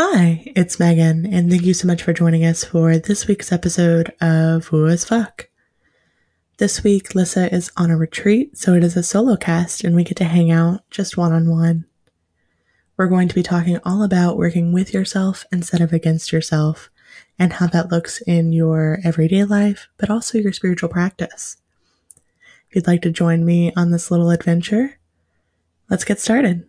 Hi, it's Megan, and thank you so much for joining us for this week's episode of Woo as Fuck. This week, Lissa is on a retreat, so it is a solo cast, and we get to hang out just one on one. We're going to be talking all about working with yourself instead of against yourself, and how that looks in your everyday life, but also your spiritual practice. If you'd like to join me on this little adventure, let's get started.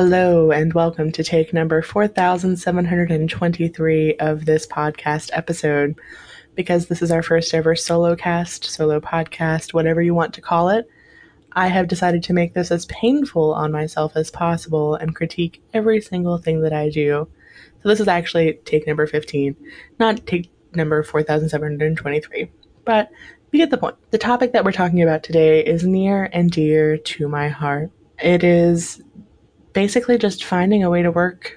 Hello, and welcome to take number 4723 of this podcast episode. Because this is our first ever solo cast, solo podcast, whatever you want to call it, I have decided to make this as painful on myself as possible and critique every single thing that I do. This is actually take number 15, not take number 4723. But you get the point. The topic that we're talking about today is near and dear to my heart. It is basically just finding a way to work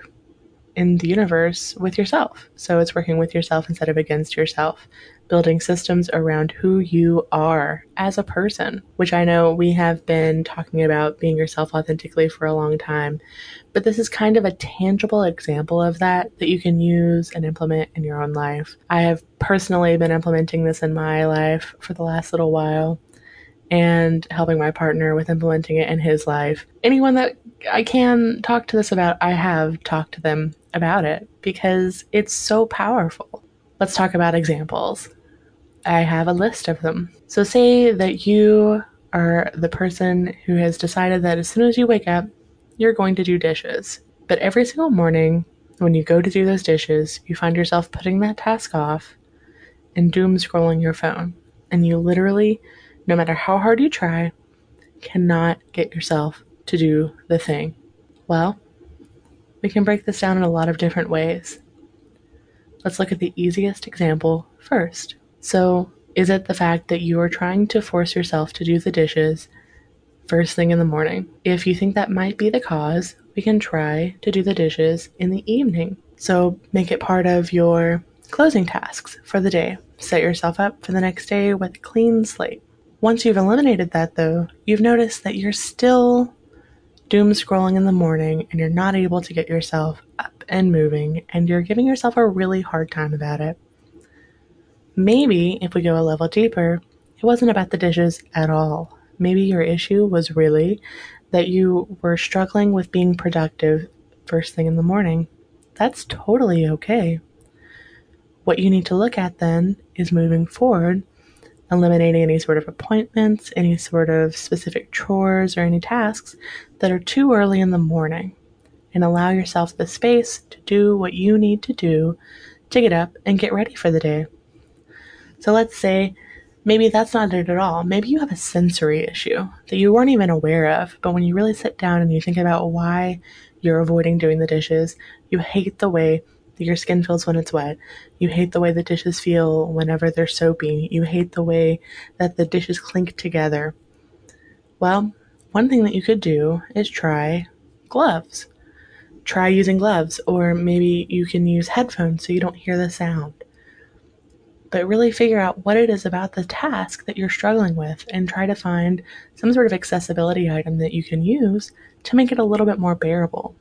in the universe with yourself. So it's working with yourself instead of against yourself, building systems around who you are as a person, which I know we have been talking about being yourself authentically for a long time. But this is kind of a tangible example of that that you can use and implement in your own life. I have personally been implementing this in my life for the last little while and helping my partner with implementing it in his life. Anyone that I can talk to this about, I have talked to them about it because it's so powerful. Let's talk about examples. I have a list of them. So, say that you are the person who has decided that as soon as you wake up, you're going to do dishes. But every single morning, when you go to do those dishes, you find yourself putting that task off and doom scrolling your phone. And you literally no matter how hard you try, cannot get yourself to do the thing. Well, we can break this down in a lot of different ways. Let's look at the easiest example first. So, is it the fact that you are trying to force yourself to do the dishes first thing in the morning? If you think that might be the cause, we can try to do the dishes in the evening. So, make it part of your closing tasks for the day. Set yourself up for the next day with a clean slate. Once you've eliminated that, though, you've noticed that you're still doom scrolling in the morning and you're not able to get yourself up and moving, and you're giving yourself a really hard time about it. Maybe if we go a level deeper, it wasn't about the dishes at all. Maybe your issue was really that you were struggling with being productive first thing in the morning. That's totally okay. What you need to look at then is moving forward eliminating any sort of appointments, any sort of specific chores, or any tasks that are too early in the morning, and allow yourself the space to do what you need to do to get up and get ready for the day. So let's say maybe that's not it at all. Maybe you have a sensory issue that you weren't even aware of, but when you really sit down and you think about why you're avoiding doing the dishes, you hate the way that your skin feels when it's wet. You hate the way the dishes feel whenever they're soapy. You hate the way that the dishes clink together. Well, one thing that you could do is try gloves. Try using gloves, or maybe you can use headphones so you don't hear the sound. But really figure out what it is about the task that you're struggling with and try to find some sort of accessibility item that you can use to make it a little bit more bearable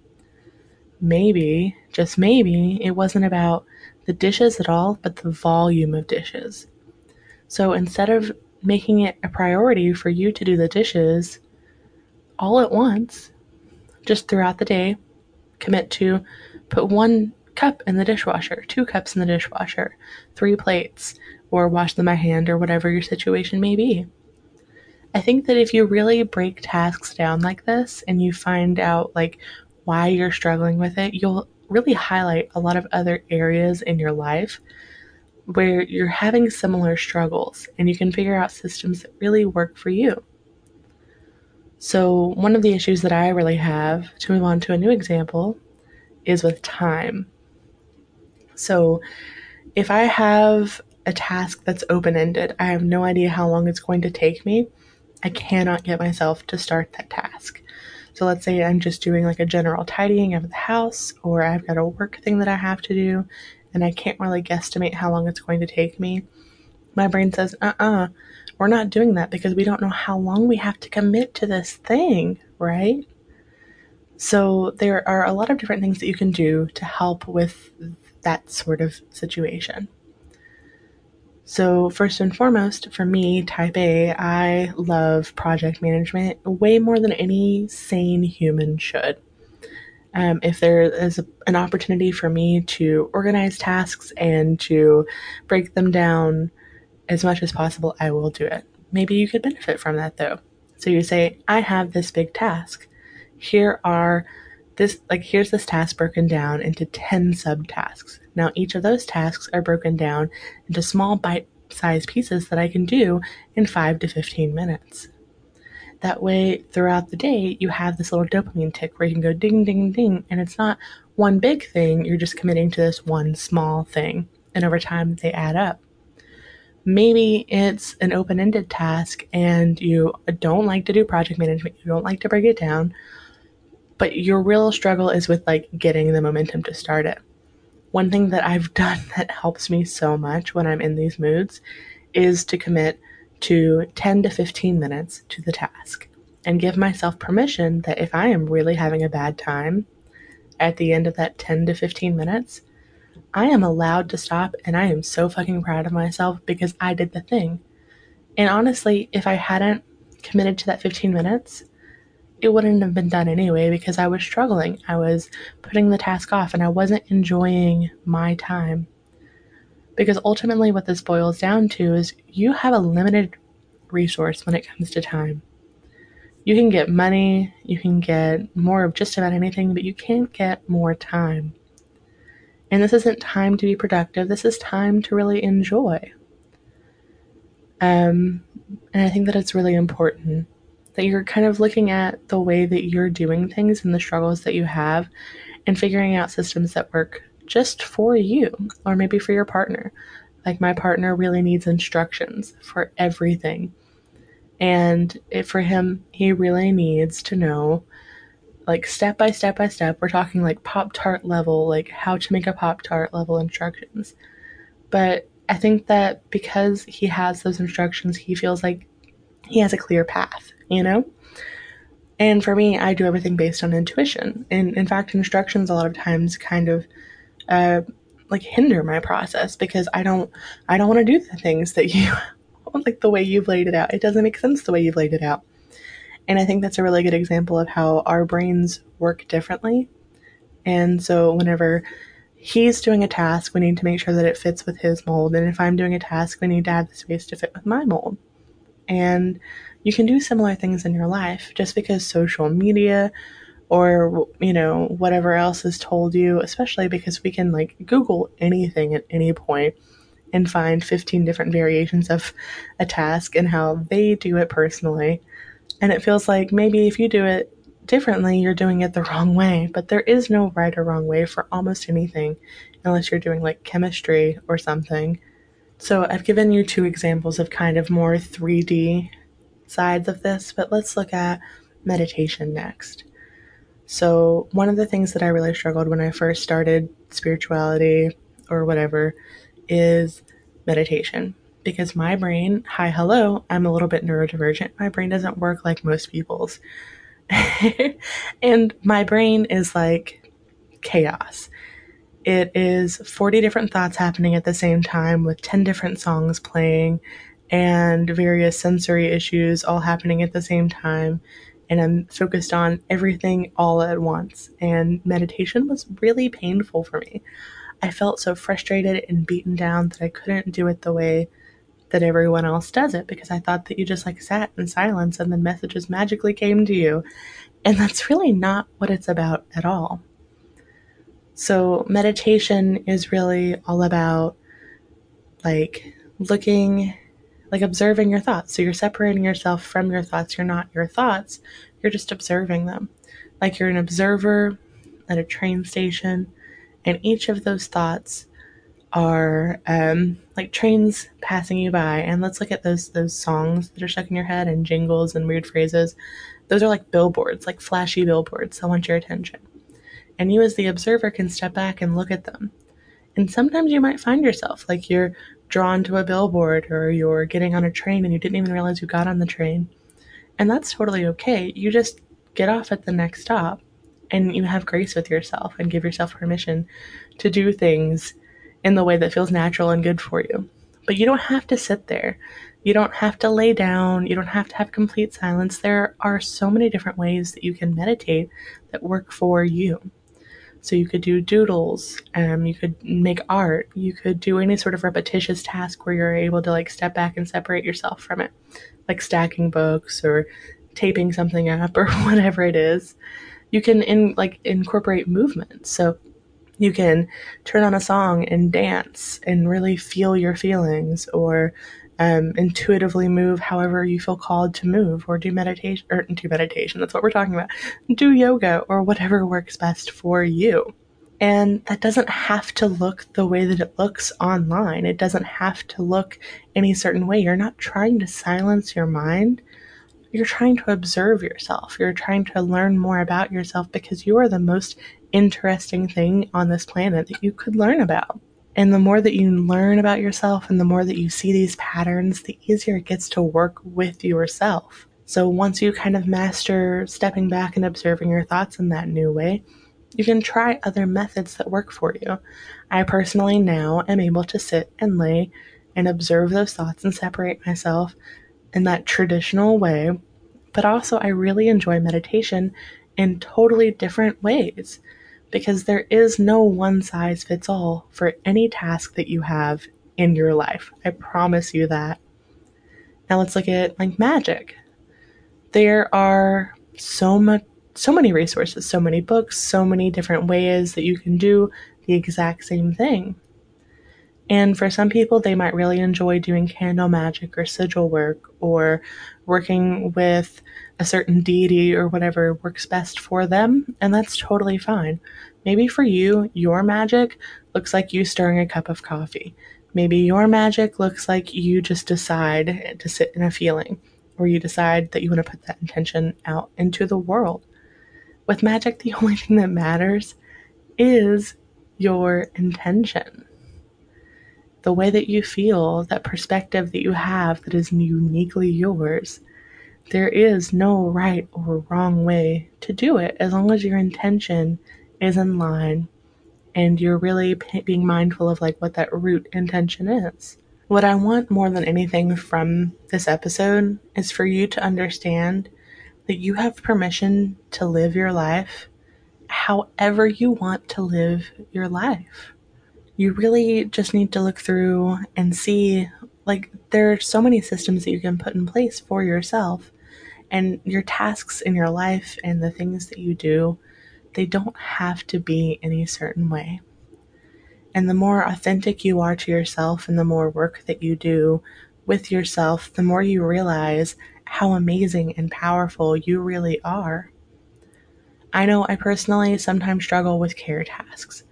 maybe, just maybe, it wasn't about the dishes at all, but the volume of dishes. So instead of making it a priority for you to do the dishes all at once, just throughout the day, commit to put one cup in the dishwasher, two cups in the dishwasher, three plates, or wash them by hand, or whatever your situation may be. I think that if you really break tasks down like this and you find out like why you're struggling with it, you'll really highlight a lot of other areas in your life where you're having similar struggles and you can figure out systems that really work for you. So, one of the issues that I really have, to move on to a new example, is with time. So, if I have a task that's open ended, I have no idea how long it's going to take me, I cannot get myself to start that task. So let's say I'm just doing like a general tidying of the house, or I've got a work thing that I have to do, and I can't really guesstimate how long it's going to take me, my brain says, uh uh-uh, uh, we are not doing that because we don't know how long we have to commit to this thing, right? So there are a lot of different things that you can do to help with that sort of situation. So, first and foremost, for me, type A, I love project management way more than any sane human should. Um, if there is a, an opportunity for me to organize tasks and to break them down as much as possible, I will do it. Maybe you could benefit from that though. So you say, I have this big task. Here are this, like, here's this task broken down into 10 subtasks. Now, each of those tasks are broken down into small bite sized pieces that I can do in 5 to 15 minutes. That way, throughout the day, you have this little dopamine tick where you can go ding, ding, ding, and it's not one big thing, you're just committing to this one small thing. And over time, they add up. Maybe it's an open ended task and you don't like to do project management, you don't like to break it down, but your real struggle is with like getting the momentum to start it. One thing that I've done that helps me so much when I'm in these moods is to commit to 10 to 15 minutes to the task and give myself permission that if I am really having a bad time at the end of that 10 to 15 minutes, I am allowed to stop and I am so fucking proud of myself because I did the thing. And honestly, if I hadn't committed to that 15 minutes, it wouldn't have been done anyway because I was struggling. I was putting the task off and I wasn't enjoying my time. Because ultimately, what this boils down to is you have a limited resource when it comes to time. You can get money, you can get more of just about anything, but you can't get more time. And this isn't time to be productive, this is time to really enjoy. Um, and I think that it's really important that you're kind of looking at the way that you're doing things and the struggles that you have and figuring out systems that work just for you or maybe for your partner. Like my partner really needs instructions for everything. And it, for him, he really needs to know like step by step by step. We're talking like Pop Tart level, like how to make a Pop Tart level instructions. But I think that because he has those instructions, he feels like he has a clear path you know? And for me, I do everything based on intuition. And in fact, instructions a lot of times kind of uh, like hinder my process because I don't I don't want to do the things that you like the way you've laid it out. It doesn't make sense the way you've laid it out. And I think that's a really good example of how our brains work differently. And so whenever he's doing a task, we need to make sure that it fits with his mold. And if I'm doing a task, we need to have the space to fit with my mold. And you can do similar things in your life just because social media or you know whatever else is told you especially because we can like google anything at any point and find 15 different variations of a task and how they do it personally. And it feels like maybe if you do it differently you're doing it the wrong way but there is no right or wrong way for almost anything unless you're doing like chemistry or something so i've given you two examples of kind of more 3d sides of this, but let's look at meditation next. So, one of the things that I really struggled when I first started spirituality or whatever is meditation. Because my brain, hi, hello, I'm a little bit neurodivergent. My brain doesn't work like most people's. and my brain is like chaos. It is 40 different thoughts happening at the same time with 10 different songs playing and various sensory issues all happening at the same time. And I'm focused on everything all at once. And meditation was really painful for me. I felt so frustrated and beaten down that I couldn't do it the way that everyone else does it because I thought that you just like sat in silence and then messages magically came to you. And that's really not what it's about at all. So, meditation is really all about like looking like observing your thoughts. So you're separating yourself from your thoughts. You're not your thoughts, you're just observing them. Like you're an observer at a train station, and each of those thoughts are um, like trains passing you by. And let's look at those those songs that are stuck in your head and jingles and weird phrases. Those are like billboards, like flashy billboards. I want your attention. And you, as the observer, can step back and look at them And sometimes you might find yourself like you're drawn to a billboard or you're getting on a train and you didn't even realize you got on the train. And that's totally okay. You just get off at the next stop and you have grace with yourself and give yourself permission to do things in the way that feels natural and good for you. But you don't have to sit there. You don't have to lay down. You don't have to have complete silence. There are so many different ways that you can meditate that work for you. So you could do doodles, um, you could make art, you could do any sort of repetitious task where you're able to like step back and separate yourself from it, like stacking books or taping something up or whatever it is. You can in like incorporate movement. So you can turn on a song and dance and really feel your feelings or um, intuitively move however you feel called to move or do meditation or do meditation that's what we're talking about do yoga or whatever works best for you and that doesn't have to look the way that it looks online it doesn't have to look any certain way you're not trying to silence your mind you're trying to observe yourself. You're trying to learn more about yourself because you are the most interesting thing on this planet that you could learn about. And the more that you learn about yourself and the more that you see these patterns, the easier it gets to work with yourself. So once you kind of master stepping back and observing your thoughts in that new way, you can try other methods that work for you. I personally now am able to sit and lay and observe those thoughts and separate myself in that traditional way, but also I really enjoy meditation in totally different ways because there is no one size fits all for any task that you have in your life. I promise you that. Now let's look at like magic. There are so much so many resources, so many books, so many different ways that you can do the exact same thing. And for some people, they might really enjoy doing candle magic or sigil work or working with a certain deity or whatever works best for them. And that's totally fine. Maybe for you, your magic looks like you stirring a cup of coffee. Maybe your magic looks like you just decide to sit in a feeling, or you decide that you want to put that intention out into the world. With magic, the only thing that matters is your intention the way that you feel, that perspective that you have that is uniquely yours. There is no right or wrong way to do it as long as your intention is in line and you're really p- being mindful of like what that root intention is. What I want more than anything from this episode is for you to understand that you have permission to live your life however you want to live your life you really just need to look through and see like there are so many systems that you can put in place for yourself and your tasks in your life and the things that you do they don't have to be any certain way. And the more authentic you are to yourself and the more work that you do with yourself the more you realize how amazing and powerful you really are. I know i personally sometimes struggle with care tasks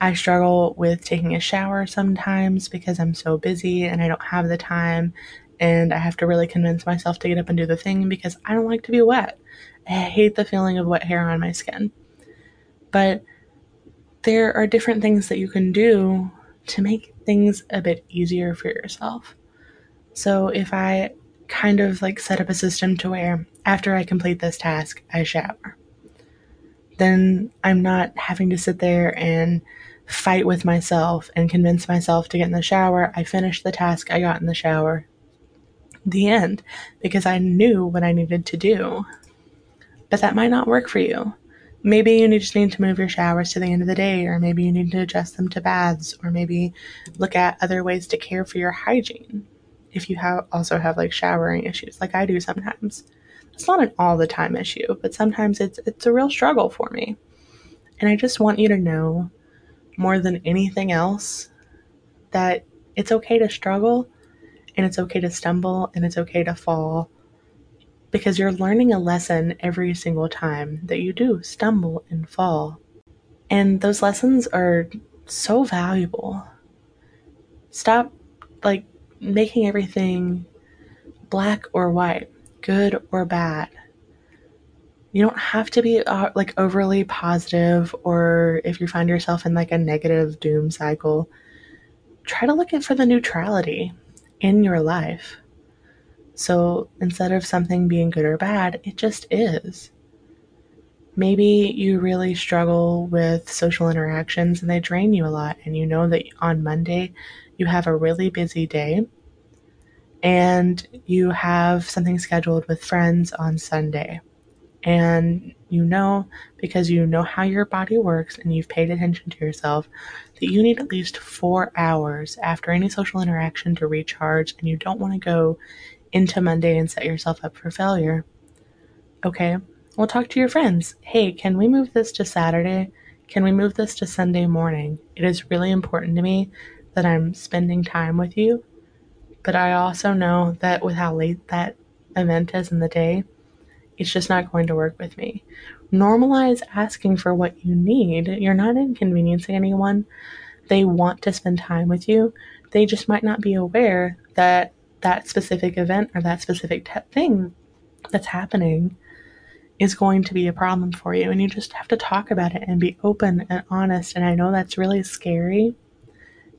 I struggle with taking a shower sometimes because I'm so busy and I don't have the time and I have to really convince myself to get up and do the thing because I don't like to be wet. I hate the feeling of wet hair on my skin. But there are different things that you can do to make things a bit easier for yourself. So if I kind of like set up a system to where after I complete this task, I shower, then I'm not having to sit there and fight with myself and convince myself to get in the shower. I finished the task, I got in the shower. The end, because I knew what I needed to do. But that might not work for you. Maybe you just need to move your showers to the end of the day, or maybe you need to adjust them to baths, or maybe look at other ways to care for your hygiene. If you have also have like showering issues, like I do sometimes. It's not an all the time issue, but sometimes it's it's a real struggle for me. And I just want you to know more than anything else that it's okay to struggle and it's okay to stumble and it's okay to fall because you're learning a lesson every single time that you do stumble and fall. And those lessons are so valuable. Stop like making everything black or white, good or bad. You don't have to be uh, like overly positive or if you find yourself in like a negative doom cycle try to look at for the neutrality in your life. So instead of something being good or bad it just is. Maybe you really struggle with social interactions and they drain you a lot and you know that on monday you have a really busy day and you have something scheduled with friends on sunday and you know, because you know how your body works and you've paid attention to yourself, that you need at least four hours after any social interaction to recharge, and you don't want to go into Monday and set yourself up for failure. Okay, well, talk to your friends. Hey, can we move this to Saturday? Can we move this to Sunday morning? It is really important to me that I'm spending time with you, but I also know that with how late that event is in the day, it's just not going to work with me. Normalize asking for what you need. You're not inconveniencing anyone. They want to spend time with you. They just might not be aware that that specific event or that specific te- thing that's happening is going to be a problem for you. And you just have to talk about it and be open and honest. And I know that's really scary.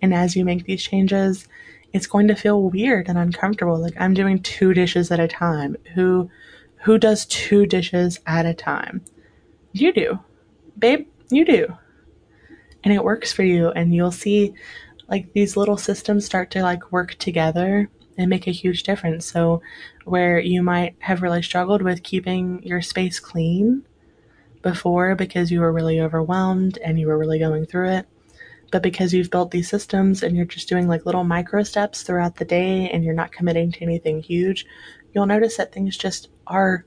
And as you make these changes, it's going to feel weird and uncomfortable. Like I'm doing two dishes at a time. Who who does two dishes at a time? You do. Babe, you do. And it works for you and you'll see like these little systems start to like work together and make a huge difference. So where you might have really struggled with keeping your space clean before because you were really overwhelmed and you were really going through it, but because you've built these systems and you're just doing like little micro steps throughout the day and you're not committing to anything huge, you'll notice that things just are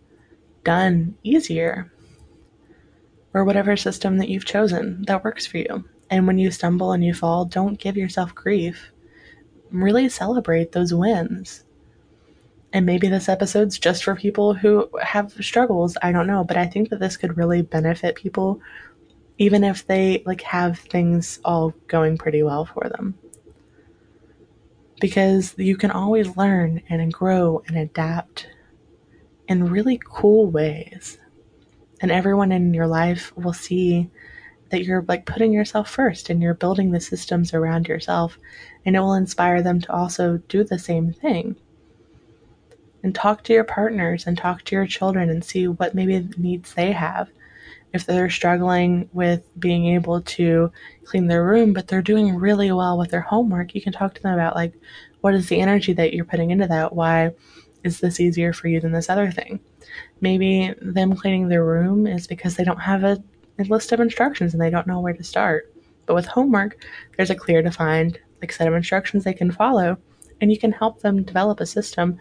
done easier or whatever system that you've chosen that works for you. And when you stumble and you fall, don't give yourself grief. Really celebrate those wins. And maybe this episode's just for people who have struggles. I don't know, but I think that this could really benefit people even if they like have things all going pretty well for them. Because you can always learn and grow and adapt in really cool ways. And everyone in your life will see that you're like putting yourself first and you're building the systems around yourself. And it will inspire them to also do the same thing. And talk to your partners and talk to your children and see what maybe needs they have. If they're struggling with being able to clean their room, but they're doing really well with their homework, you can talk to them about like, what is the energy that you're putting into that? Why is this easier for you than this other thing? Maybe them cleaning their room is because they don't have a, a list of instructions and they don't know where to start. But with homework, there's a clear defined like set of instructions they can follow and you can help them develop a system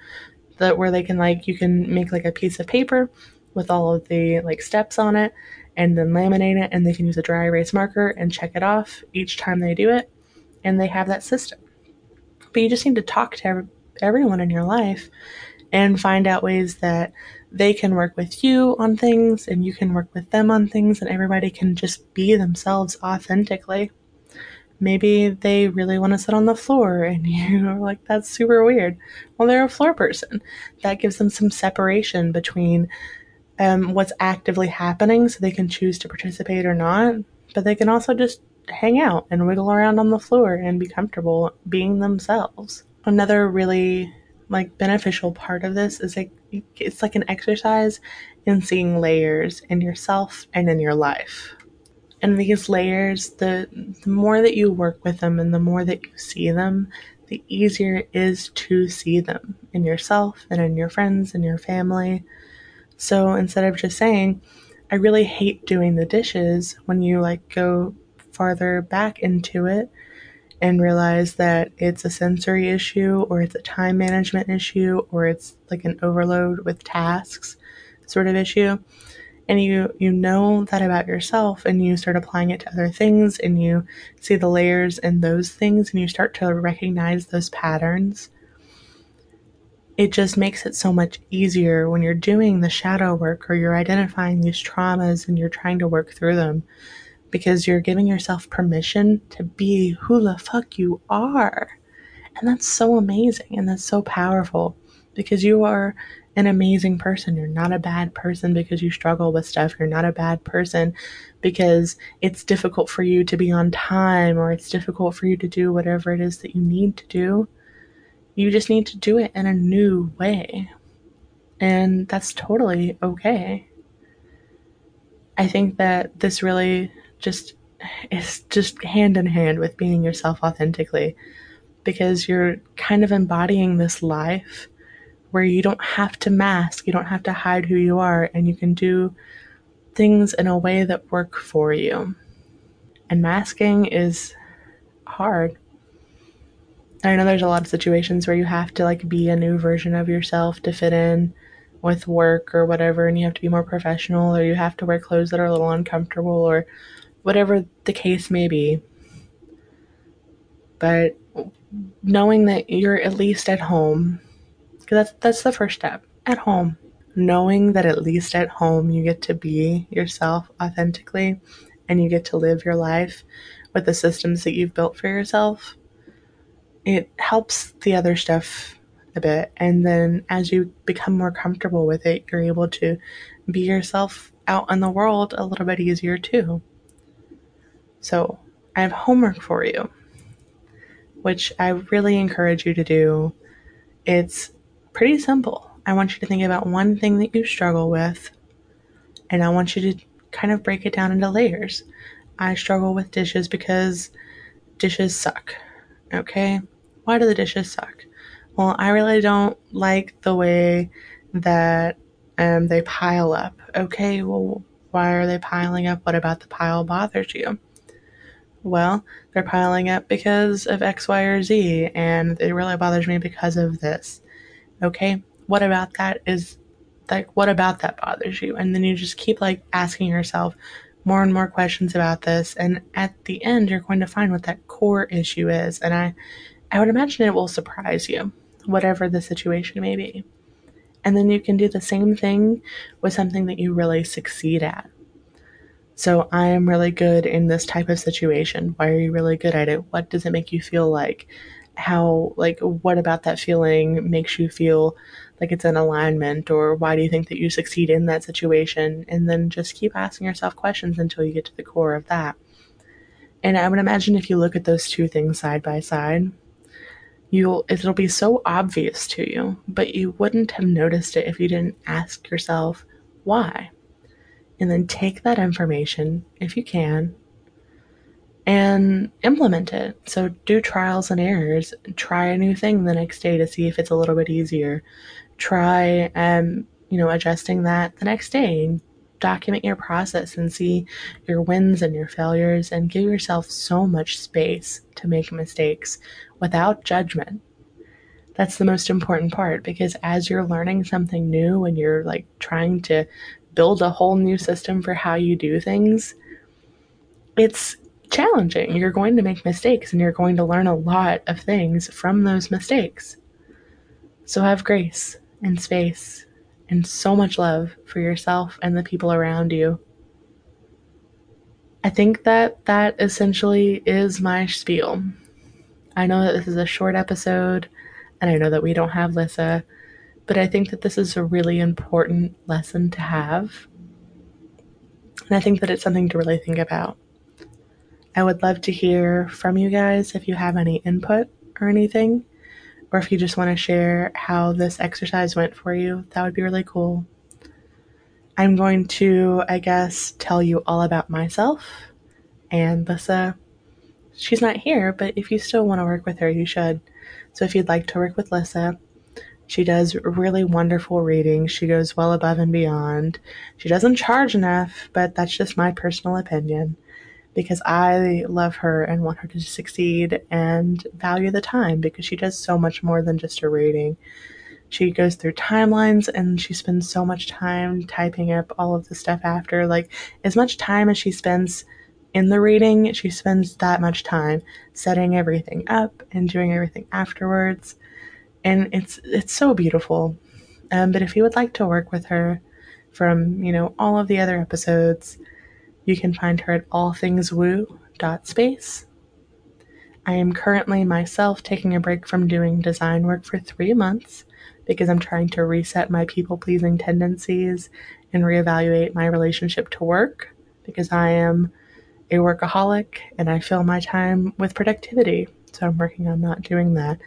that where they can like you can make like a piece of paper with all of the like steps on it and then laminate it and they can use a dry erase marker and check it off each time they do it and they have that system but you just need to talk to everyone in your life and find out ways that they can work with you on things and you can work with them on things and everybody can just be themselves authentically. Maybe they really want to sit on the floor and you're like, that's super weird. Well, they're a floor person. That gives them some separation between um, what's actively happening so they can choose to participate or not. But they can also just hang out and wiggle around on the floor and be comfortable being themselves. Another really like beneficial part of this is like it's like an exercise in seeing layers in yourself and in your life. And these layers, the the more that you work with them and the more that you see them, the easier it is to see them in yourself and in your friends and your family. So instead of just saying, I really hate doing the dishes, when you like go farther back into it and realize that it's a sensory issue or it's a time management issue or it's like an overload with tasks sort of issue and you you know that about yourself and you start applying it to other things and you see the layers in those things and you start to recognize those patterns it just makes it so much easier when you're doing the shadow work or you're identifying these traumas and you're trying to work through them because you're giving yourself permission to be who the fuck you are. And that's so amazing and that's so powerful because you are an amazing person. You're not a bad person because you struggle with stuff. You're not a bad person because it's difficult for you to be on time or it's difficult for you to do whatever it is that you need to do. You just need to do it in a new way. And that's totally okay. I think that this really just is just hand in hand with being yourself authentically because you're kind of embodying this life where you don't have to mask, you don't have to hide who you are, and you can do things in a way that work for you. And masking is hard. I know there's a lot of situations where you have to like be a new version of yourself to fit in with work or whatever, and you have to be more professional, or you have to wear clothes that are a little uncomfortable, or whatever the case may be. But knowing that you're at least at home, because that's, that's the first step at home. Knowing that at least at home you get to be yourself authentically and you get to live your life with the systems that you've built for yourself, it helps the other stuff a bit. And then as you become more comfortable with it, you're able to be yourself out in the world a little bit easier too. So, I have homework for you, which I really encourage you to do. It's pretty simple. I want you to think about one thing that you struggle with, and I want you to kind of break it down into layers. I struggle with dishes because dishes suck. Okay? Why do the dishes suck? Well, I really don't like the way that um, they pile up. Okay, well, why are they piling up? What about the pile bothers you? Well, they're piling up because of X, Y, or Z, and it really bothers me because of this. Okay, what about that is like, what about that bothers you? And then you just keep like asking yourself more and more questions about this, and at the end, you're going to find what that core issue is. And I, I would imagine it will surprise you, whatever the situation may be. And then you can do the same thing with something that you really succeed at. So I am really good in this type of situation. Why are you really good at it? What does it make you feel like? How, like, what about that feeling makes you feel like it's in alignment? Or why do you think that you succeed in that situation? And then just keep asking yourself questions until you get to the core of that. And I would imagine if you look at those two things side by side, you'll it'll be so obvious to you, but you wouldn't have noticed it if you didn't ask yourself why and then take that information, if you can, and implement it. So do trials and errors. Try a new thing the next day to see if it's a little bit easier. Try, um, you know, adjusting that the next day. Document your process and see your wins and your failures and give yourself so much space to make mistakes without judgment. That's the most important part because as you're learning something new and you're like trying to build a whole new system for how you do things, it's challenging. You're going to make mistakes and you're going to learn a lot of things from those mistakes. So have grace and space and so much love for yourself and the people around you. I think that that essentially is my spiel. I know that this is a short episode, and I know that we don't have Lissa, but I think that this is a really important lesson to have. And I think that it's something to really think about. I would love to hear from you guys if you have any input or anything, or if you just want to share how this exercise went for you. That would be really cool. I'm going to, I guess, tell you all about myself and Lissa. She's not here, but if you still want to work with her, you should. So if you'd like to work with Lissa, she does really wonderful readings. She goes well above and beyond. She doesn't charge enough, but that's just my personal opinion because I love her and want her to succeed and value the time because she does so much more than just a reading. She goes through timelines and she spends so much time typing up all of the stuff after. Like, as much time as she spends in the reading, she spends that much time setting everything up and doing everything afterwards and it's it's so beautiful. Um, but if you would like to work with her from you know all of the other episodes, you can find her at allthingswoo.space. I am currently myself taking a break from doing design work for three months because I'm trying to reset my people pleasing tendencies and reevaluate my relationship to work because I am a workaholic and I fill my time with productivity. So I'm working on not doing that.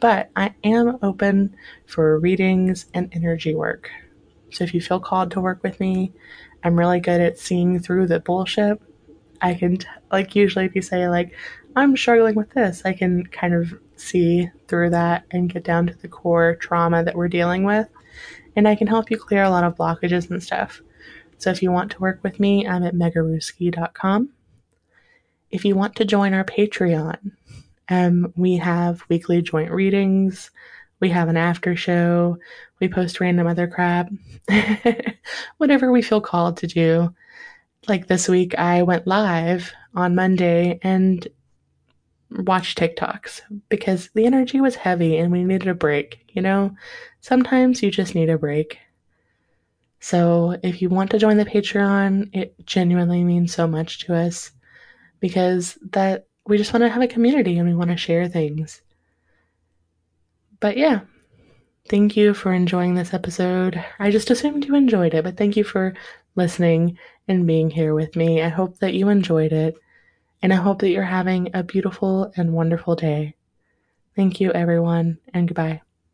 But I am open for readings and energy work. So if you feel called to work with me, I'm really good at seeing through the bullshit. I can, t- like, usually if you say, like, I'm struggling with this, I can kind of see through that and get down to the core trauma that we're dealing with. And I can help you clear a lot of blockages and stuff. So if you want to work with me, I'm at megaruski.com. If you want to join our Patreon, um, we have weekly joint readings. We have an after show. We post random other crap. Whatever we feel called to do. Like this week, I went live on Monday and watched TikToks because the energy was heavy and we needed a break. You know, sometimes you just need a break. So if you want to join the Patreon, it genuinely means so much to us because that we just want to have a community and we want to share things. But yeah, thank you for enjoying this episode. I just assumed you enjoyed it, but thank you for listening and being here with me. I hope that you enjoyed it, and I hope that you're having a beautiful and wonderful day. Thank you, everyone, and goodbye.